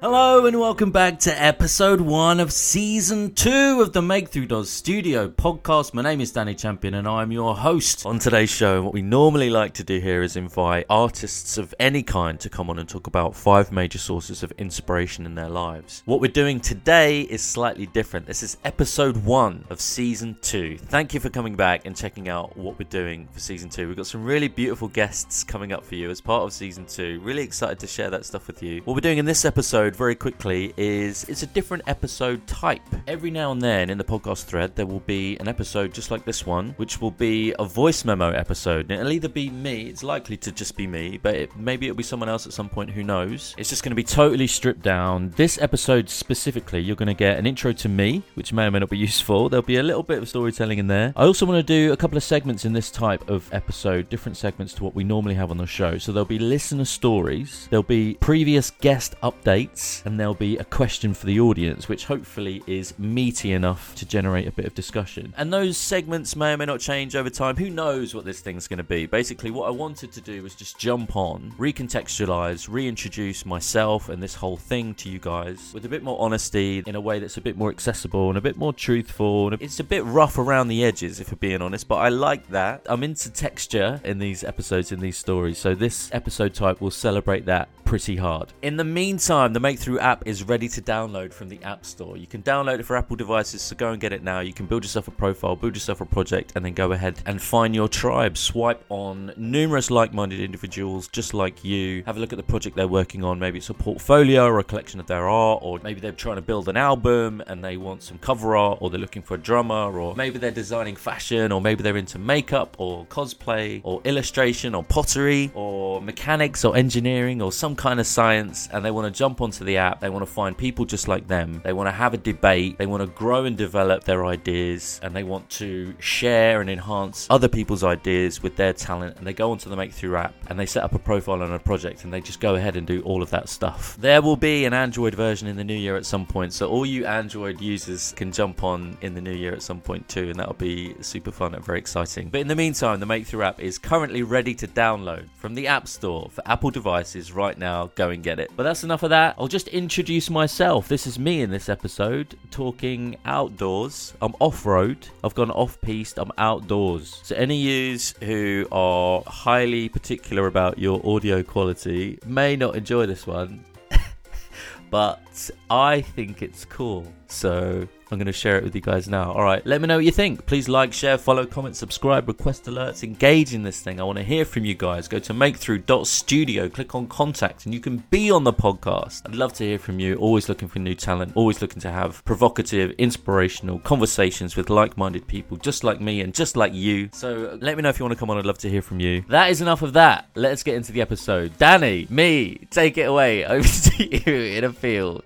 Hello and welcome back to episode one of season two of the Make Through Does Studio podcast. My name is Danny Champion and I'm your host. On today's show, what we normally like to do here is invite artists of any kind to come on and talk about five major sources of inspiration in their lives. What we're doing today is slightly different. This is episode one of season two. Thank you for coming back and checking out what we're doing for season two. We've got some really beautiful guests coming up for you as part of season two. Really excited to share that stuff with you. What we're doing in this episode very quickly is it's a different episode type. Every now and then in the podcast thread, there will be an episode just like this one, which will be a voice memo episode. And it'll either be me, it's likely to just be me, but it, maybe it'll be someone else at some point, who knows. It's just going to be totally stripped down. This episode specifically, you're going to get an intro to me, which may or may not be useful. There'll be a little bit of storytelling in there. I also want to do a couple of segments in this type of episode, different segments to what we normally have on the show. So there'll be listener stories, there'll be previous guest updates, and there'll be a question for the audience, which hopefully is meaty enough to generate a bit of discussion. And those segments may or may not change over time. Who knows what this thing's going to be? Basically, what I wanted to do was just jump on, recontextualize, reintroduce myself and this whole thing to you guys with a bit more honesty in a way that's a bit more accessible and a bit more truthful. It's a bit rough around the edges, if we're being honest, but I like that. I'm into texture in these episodes, in these stories. So this episode type will celebrate that pretty hard. In the meantime, the Make Through app is ready to download from the App Store. You can download it for Apple devices, so go and get it now. You can build yourself a profile, build yourself a project, and then go ahead and find your tribe. Swipe on numerous like minded individuals just like you. Have a look at the project they're working on. Maybe it's a portfolio or a collection of their art, or maybe they're trying to build an album and they want some cover art, or they're looking for a drummer, or maybe they're designing fashion, or maybe they're into makeup, or cosplay, or illustration, or pottery, or mechanics, or engineering, or some kind of science, and they want to jump onto the app. They want to find people just like them. They want to have a debate. They want to grow and develop their ideas, and they want to share and enhance other people's ideas with their talent. And they go onto the Make Through app and they set up a profile on a project, and they just go ahead and do all of that stuff. There will be an Android version in the new year at some point, so all you Android users can jump on in the new year at some point too, and that'll be super fun and very exciting. But in the meantime, the Make Through app is currently ready to download from the App Store for Apple devices right now now, go and get it. But that's enough of that. I'll just introduce myself. This is me in this episode talking outdoors. I'm off road. I've gone off piste. I'm outdoors. So, any yous who are highly particular about your audio quality may not enjoy this one, but I think it's cool. So, I'm going to share it with you guys now. All right, let me know what you think. Please like, share, follow, comment, subscribe, request alerts, engage in this thing. I want to hear from you guys. Go to makethrough.studio, click on contact, and you can be on the podcast. I'd love to hear from you. Always looking for new talent, always looking to have provocative, inspirational conversations with like minded people just like me and just like you. So let me know if you want to come on. I'd love to hear from you. That is enough of that. Let's get into the episode. Danny, me, take it away. Over to you in a field.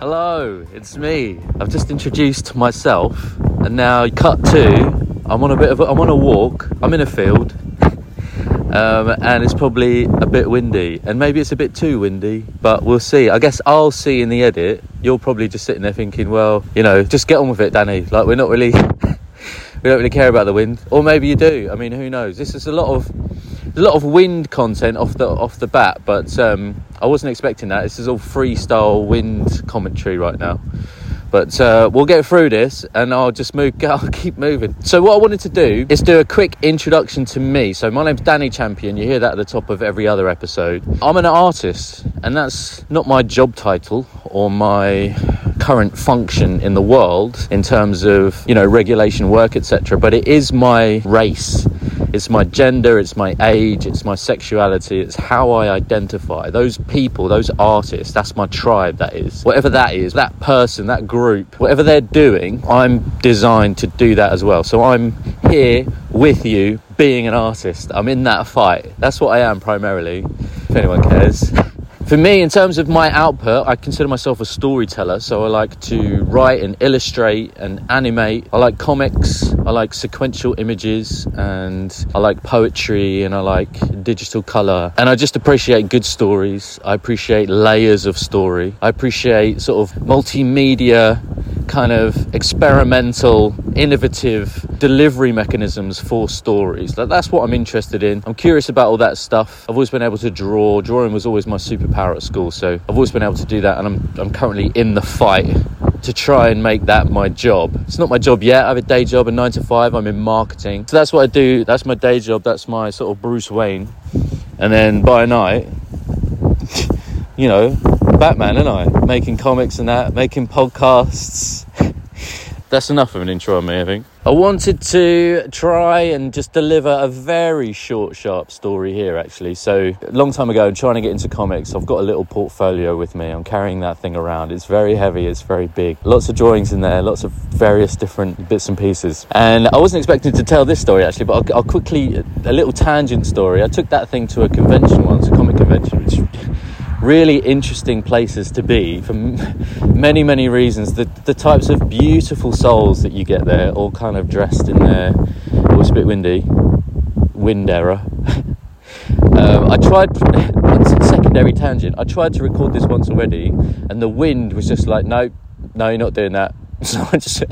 Hello, it's me. I've just introduced myself, and now cut to. I'm on a bit of a, I'm on a walk. I'm in a field, um, and it's probably a bit windy, and maybe it's a bit too windy, but we'll see. I guess I'll see in the edit. You're probably just sitting there thinking, well, you know, just get on with it, Danny. Like we're not really, we don't really care about the wind, or maybe you do. I mean, who knows? This is a lot of a lot of wind content off the off the bat, but um, I wasn't expecting that. This is all freestyle wind commentary right now. But uh, we'll get through this, and I'll just move. I'll keep moving. So what I wanted to do is do a quick introduction to me. So my name's Danny Champion. You hear that at the top of every other episode. I'm an artist, and that's not my job title or my current function in the world in terms of you know regulation work etc but it is my race it's my gender, it's my age, it's my sexuality, it's how I identify. Those people, those artists, that's my tribe, that is. Whatever that is, that person, that group, whatever they're doing, I'm designed to do that as well. So I'm here with you being an artist. I'm in that fight. That's what I am primarily, if anyone cares. For me, in terms of my output, I consider myself a storyteller. So I like to write and illustrate and animate. I like comics, I like sequential images, and I like poetry and I like digital color. And I just appreciate good stories. I appreciate layers of story. I appreciate sort of multimedia kind of experimental, innovative delivery mechanisms for stories. That, that's what I'm interested in. I'm curious about all that stuff. I've always been able to draw. Drawing was always my superpower at school, so I've always been able to do that, and I'm, I'm currently in the fight to try and make that my job. It's not my job yet. I have a day job, a nine to five. I'm in marketing. So that's what I do. That's my day job. That's my sort of Bruce Wayne. And then by night, you know, Batman and I, making comics and that, making podcasts. That's enough of an intro on me, I think. I wanted to try and just deliver a very short, sharp story here, actually. So, a long time ago, I'm trying to get into comics, I've got a little portfolio with me. I'm carrying that thing around. It's very heavy, it's very big. Lots of drawings in there, lots of various different bits and pieces. And I wasn't expecting to tell this story, actually, but I'll, I'll quickly, a little tangent story. I took that thing to a convention once, a comic convention, which really interesting places to be for many, many reasons. The, the types of beautiful souls that you get there, all kind of dressed in their, oh, it's a bit windy, wind error. um, I tried, secondary tangent, I tried to record this once already, and the wind was just like, no, no, you're not doing that. So I just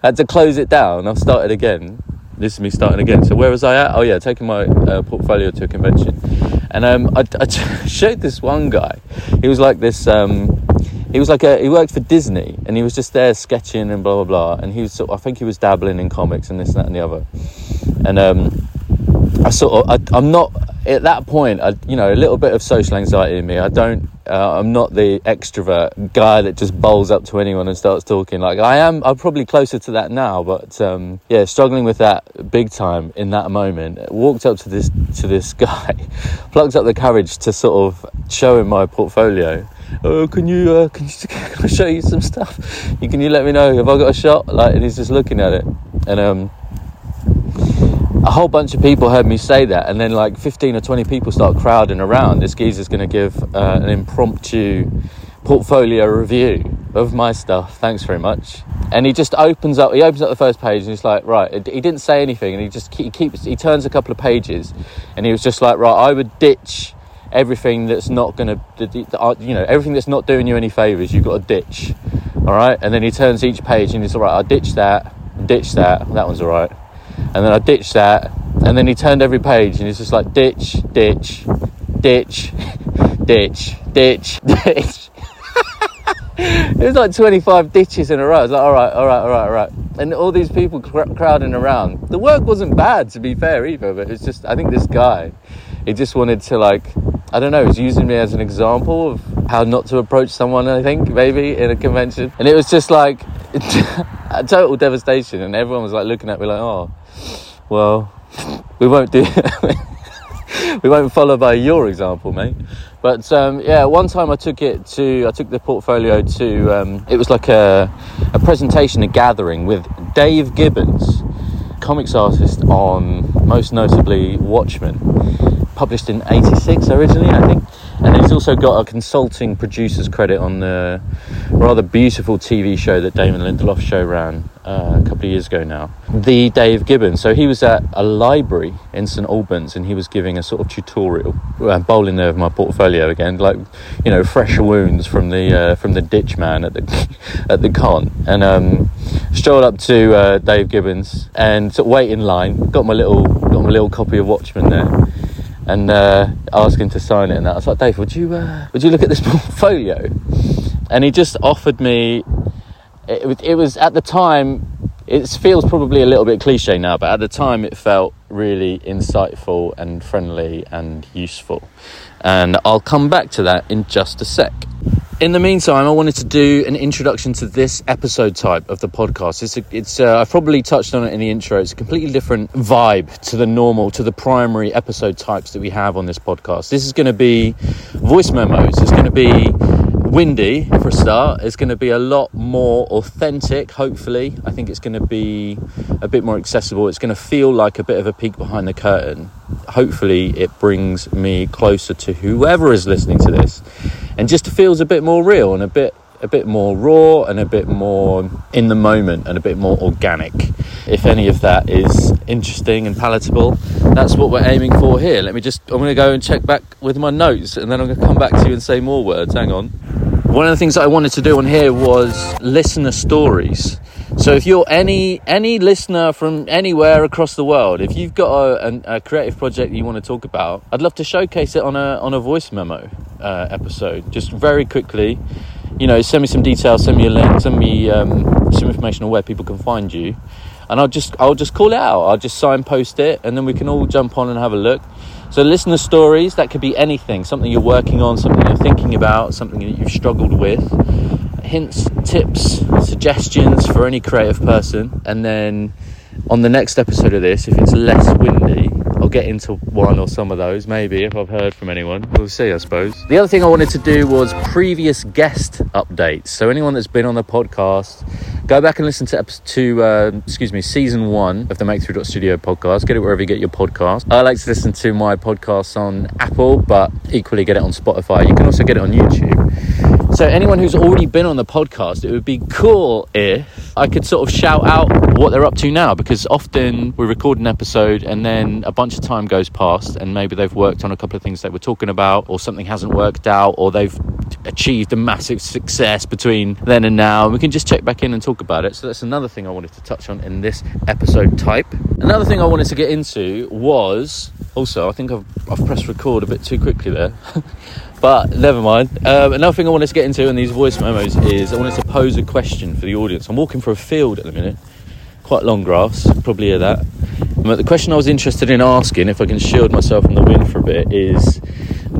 had to close it down. I've started again. This is me starting again. So where was I at? Oh yeah, taking my uh, portfolio to a convention and um, I, I showed this one guy. He was like this. Um, he was like a he worked for Disney, and he was just there sketching and blah blah blah. And he was sort of, I think he was dabbling in comics and this and that and the other. And um, I sort of I, I'm not at that point, I, you know, a little bit of social anxiety in me. I don't, uh, I'm not the extrovert guy that just bowls up to anyone and starts talking. Like I am, I'm probably closer to that now, but um, yeah, struggling with that big time in that moment. Walked up to this to this guy, plucked up the courage to sort of show him my portfolio. Oh, can you, uh, can you, can I show you some stuff? You, can you let me know if I got a shot? Like, and he's just looking at it, and um a whole bunch of people heard me say that, and then like 15 or 20 people start crowding around. This geezer's going to give uh, an impromptu portfolio review of my stuff. Thanks very much. And he just opens up. He opens up the first page, and he's like, right. He didn't say anything, and he just he keeps. He turns a couple of pages, and he was just like, right. I would ditch everything that's not going to, uh, you know, everything that's not doing you any favors. You've got to ditch. All right. And then he turns each page, and he's all right. I'll ditch that. Ditch that. That one's all right and then I ditched that. And then he turned every page and he's just like ditch, ditch, ditch, ditch, ditch, ditch. it was like 25 ditches in a row. I was like, all right, all right, all right, all right. And all these people cr- crowding around. The work wasn't bad, to be fair, either, but it's just, I think this guy, he just wanted to, like, I don't know, he's using me as an example of how not to approach someone, I think, maybe, in a convention. And it was just like, a total devastation. And everyone was like looking at me like, oh, well, we won't do. we won't follow by your example, mate. But um, yeah, one time I took it to, I took the portfolio to, um, it was like a, a presentation, a gathering with Dave Gibbons, comics artist on most notably Watchmen, published in '86 originally, I think and he's also got a consulting producer's credit on the rather beautiful TV show that Damon Lindelof show ran uh, a couple of years ago now. The Dave Gibbons. So he was at a library in St Albans and he was giving a sort of tutorial. I'm bowling there with my portfolio again, like you know, fresh wounds from the uh, from the ditch man at the at the con. And um, strolled up to uh, Dave Gibbons and sort of wait in line. Got my little got my little copy of Watchmen there and uh, him to sign it. And that. I was like, Dave, would you uh, would you look at this portfolio? And he just offered me. It, it was at the time. It feels probably a little bit cliche now, but at the time it felt really insightful and friendly and useful. And I'll come back to that in just a sec. In the meantime, I wanted to do an introduction to this episode type of the podcast. It's, a, it's uh, I've probably touched on it in the intro. It's a completely different vibe to the normal, to the primary episode types that we have on this podcast. This is going to be voice memos. It's going to be windy for a start. It's going to be a lot more authentic, hopefully. I think it's going to be a bit more accessible. It's going to feel like a bit of a peek behind the curtain. Hopefully, it brings me closer to whoever is listening to this and just feels a bit more real and a bit a bit more raw and a bit more in the moment and a bit more organic. If any of that is interesting and palatable, that's what we're aiming for here. Let me just, I'm going to go and check back with my notes and then I'm going to come back to you and say more words. Hang on. one of the things that I wanted to do on here was listener stories. So if you're any any listener from anywhere across the world, if you've got a, a creative project you want to talk about, I'd love to showcase it on a on a voice memo uh, episode. Just very quickly, you know, send me some details, send me a link, send me um, some information on where people can find you, and I'll just I'll just call it out. I'll just signpost it, and then we can all jump on and have a look. So listener stories that could be anything, something you're working on, something you're thinking about, something that you've struggled with hints, tips, suggestions for any creative person. And then on the next episode of this, if it's less windy, I'll get into one or some of those, maybe, if I've heard from anyone. We'll see, I suppose. The other thing I wanted to do was previous guest updates. So, anyone that's been on the podcast, go back and listen to, to uh, excuse me, season one of the Make Through Studio podcast. Get it wherever you get your podcast. I like to listen to my podcasts on Apple, but equally get it on Spotify. You can also get it on YouTube. So, anyone who's already been on the podcast, it would be cool if I could sort of shout out what they're up to now because often we record an episode and then a bunch of time goes past and maybe they've worked on a couple of things they were talking about or something hasn't worked out or they've achieved a massive success between then and now. And we can just check back in and talk about it. So, that's another thing I wanted to touch on in this episode type. Another thing I wanted to get into was also, I think I've, I've pressed record a bit too quickly there. But never mind. Um, another thing I wanted to get into in these voice memos is I wanted to pose a question for the audience. I'm walking through a field at the minute, quite long grass, probably hear that. But the question I was interested in asking, if I can shield myself from the wind for a bit, is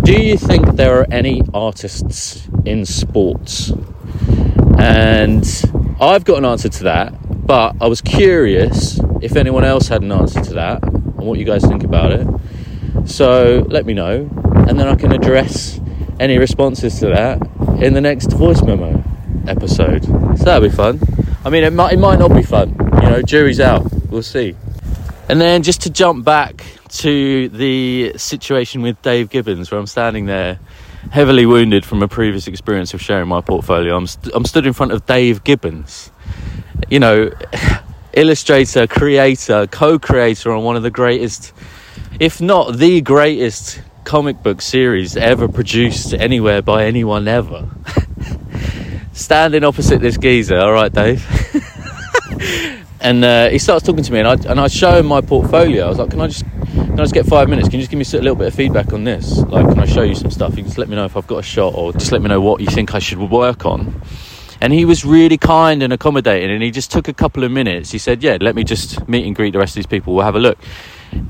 do you think there are any artists in sports? And I've got an answer to that, but I was curious if anyone else had an answer to that and what you guys think about it. So let me know, and then I can address any responses to that in the next voice memo episode. So that'll be fun. I mean, it might, it might not be fun. You know, jury's out. We'll see. And then just to jump back to the situation with Dave Gibbons, where I'm standing there heavily wounded from a previous experience of sharing my portfolio. I'm, st- I'm stood in front of Dave Gibbons, you know, illustrator, creator, co creator on one of the greatest, if not the greatest comic book series ever produced anywhere by anyone ever. Standing opposite this geezer, all right, Dave. and uh, he starts talking to me, and I and I show him my portfolio. I was like, "Can I just can I just get five minutes? Can you just give me a little bit of feedback on this? Like, can I show you some stuff? You can just let me know if I've got a shot, or just let me know what you think I should work on." And he was really kind and accommodating, and he just took a couple of minutes. He said, "Yeah, let me just meet and greet the rest of these people. We'll have a look."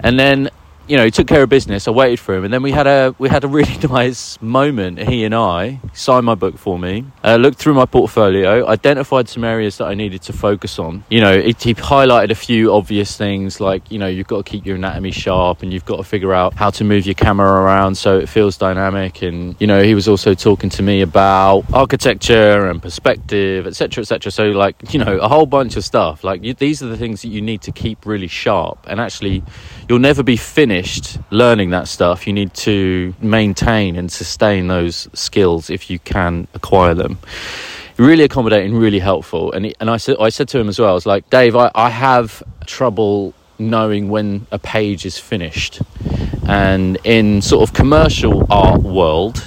And then you know, he took care of business. I waited for him, and then we had a we had a really nice moment. He and I signed my book for me, uh, looked through my portfolio, identified some areas that I needed to focus on. You know, it, he highlighted a few obvious things like you know you've got to keep your anatomy sharp, and you've got to figure out how to move your camera around so it feels dynamic. And you know, he was also talking to me about architecture and perspective, etc., etc. So like you know, a whole bunch of stuff. Like you, these are the things that you need to keep really sharp, and actually, you'll never be finished finished learning that stuff, you need to maintain and sustain those skills if you can acquire them. Really accommodating, really helpful. And, he, and I, said, I said to him as well, I was like, Dave, I, I have trouble knowing when a page is finished. And in sort of commercial art world,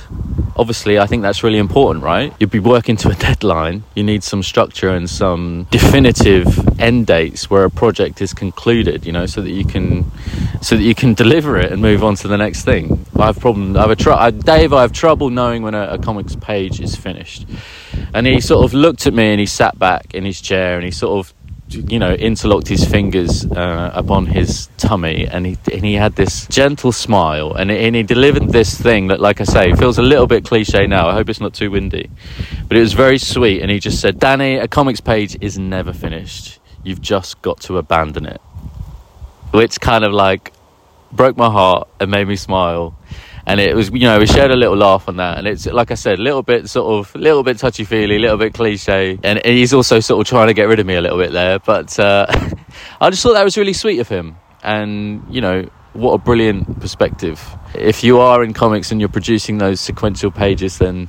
obviously, I think that's really important, right? You'd be working to a deadline. You need some structure and some definitive end dates where a project is concluded, you know, so that you can, so that you can deliver it and move on to the next thing. I have problem. I have a tr- Dave. I have trouble knowing when a, a comics page is finished. And he sort of looked at me and he sat back in his chair and he sort of you know, interlocked his fingers uh, upon his tummy, and he and he had this gentle smile, and and he delivered this thing that, like I say, feels a little bit cliche now. I hope it's not too windy, but it was very sweet. And he just said, "Danny, a comics page is never finished. You've just got to abandon it," which kind of like broke my heart and made me smile. And it was you know we shared a little laugh on that. And it's like i said a little bit sort of a little bit touchy feely a little bit cliche. And he's also sort of trying to get rid of me a little bit there. But uh, i just thought that was really sweet of him. And you know what a brilliant perspective. If you are in comics and you're producing those sequential pages then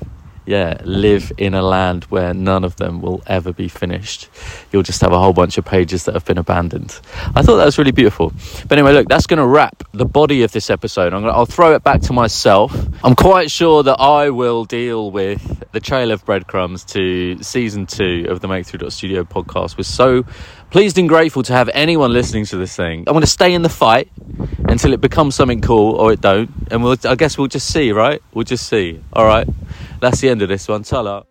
yeah, live in a land where none of them will ever be finished. You'll just have a whole bunch of pages that have been abandoned. I thought that was really beautiful. But anyway, look, that's going to wrap the body of this episode. I'm gonna, I'll throw it back to myself. I'm quite sure that I will deal with the trail of breadcrumbs to season two of the Studio podcast. We're so pleased and grateful to have anyone listening to this thing. I'm going to stay in the fight until it becomes something cool or it don't, and we'll. I guess we'll just see, right? We'll just see. All right that's the end of this one. Tala.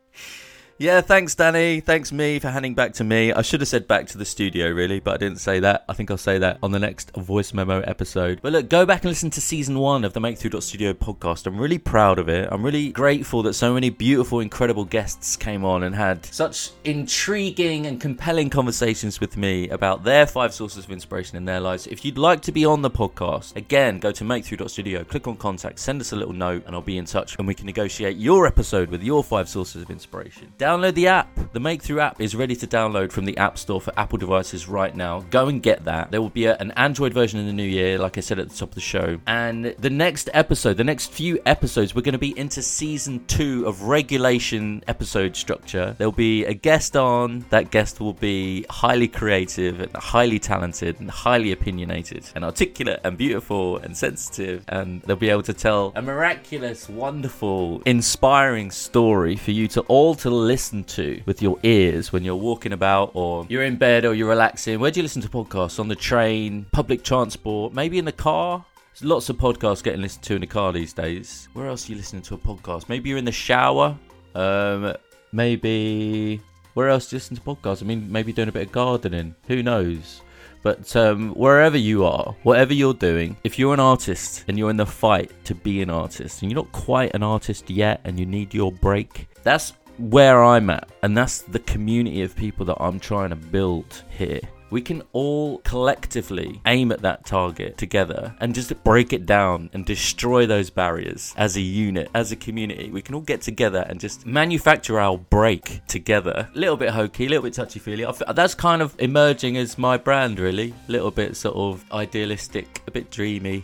Yeah, thanks, Danny. Thanks, me, for handing back to me. I should have said back to the studio, really, but I didn't say that. I think I'll say that on the next voice memo episode. But look, go back and listen to season one of the Make Through Studio podcast. I'm really proud of it. I'm really grateful that so many beautiful, incredible guests came on and had such intriguing and compelling conversations with me about their five sources of inspiration in their lives. If you'd like to be on the podcast, again, go to Make Through Studio, click on contact, send us a little note, and I'll be in touch and we can negotiate your episode with your five sources of inspiration. Download the app. The Make Through app is ready to download from the App Store for Apple devices right now. Go and get that. There will be a, an Android version in the new year, like I said at the top of the show. And the next episode, the next few episodes, we're going to be into season two of regulation episode structure. There'll be a guest on. That guest will be highly creative and highly talented and highly opinionated and articulate and beautiful and sensitive. And they'll be able to tell a miraculous, wonderful, inspiring story for you to all to listen to to with your ears when you're walking about or you're in bed or you're relaxing? Where do you listen to podcasts? On the train, public transport, maybe in the car? There's lots of podcasts getting listened to in the car these days. Where else are you listening to a podcast? Maybe you're in the shower. Um, maybe where else do you listen to podcasts? I mean, maybe doing a bit of gardening. Who knows? But um, wherever you are, whatever you're doing, if you're an artist and you're in the fight to be an artist and you're not quite an artist yet and you need your break, that's where I'm at, and that's the community of people that I'm trying to build here. We can all collectively aim at that target together and just break it down and destroy those barriers as a unit, as a community. We can all get together and just manufacture our break together. A little bit hokey, a little bit touchy feely. That's kind of emerging as my brand, really. A little bit sort of idealistic, a bit dreamy.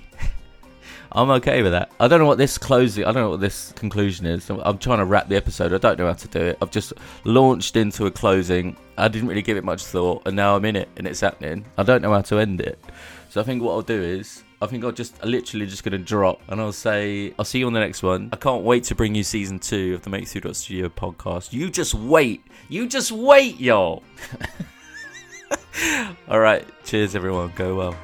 I'm okay with that. I don't know what this closing, I don't know what this conclusion is. I'm trying to wrap the episode. I don't know how to do it. I've just launched into a closing. I didn't really give it much thought, and now I'm in it and it's happening. I don't know how to end it. So I think what I'll do is I think I'll just literally just gonna drop and I'll say I'll see you on the next one. I can't wait to bring you season two of the Make Studio podcast. You just wait. You just wait, y'all. All right. Cheers, everyone. Go well.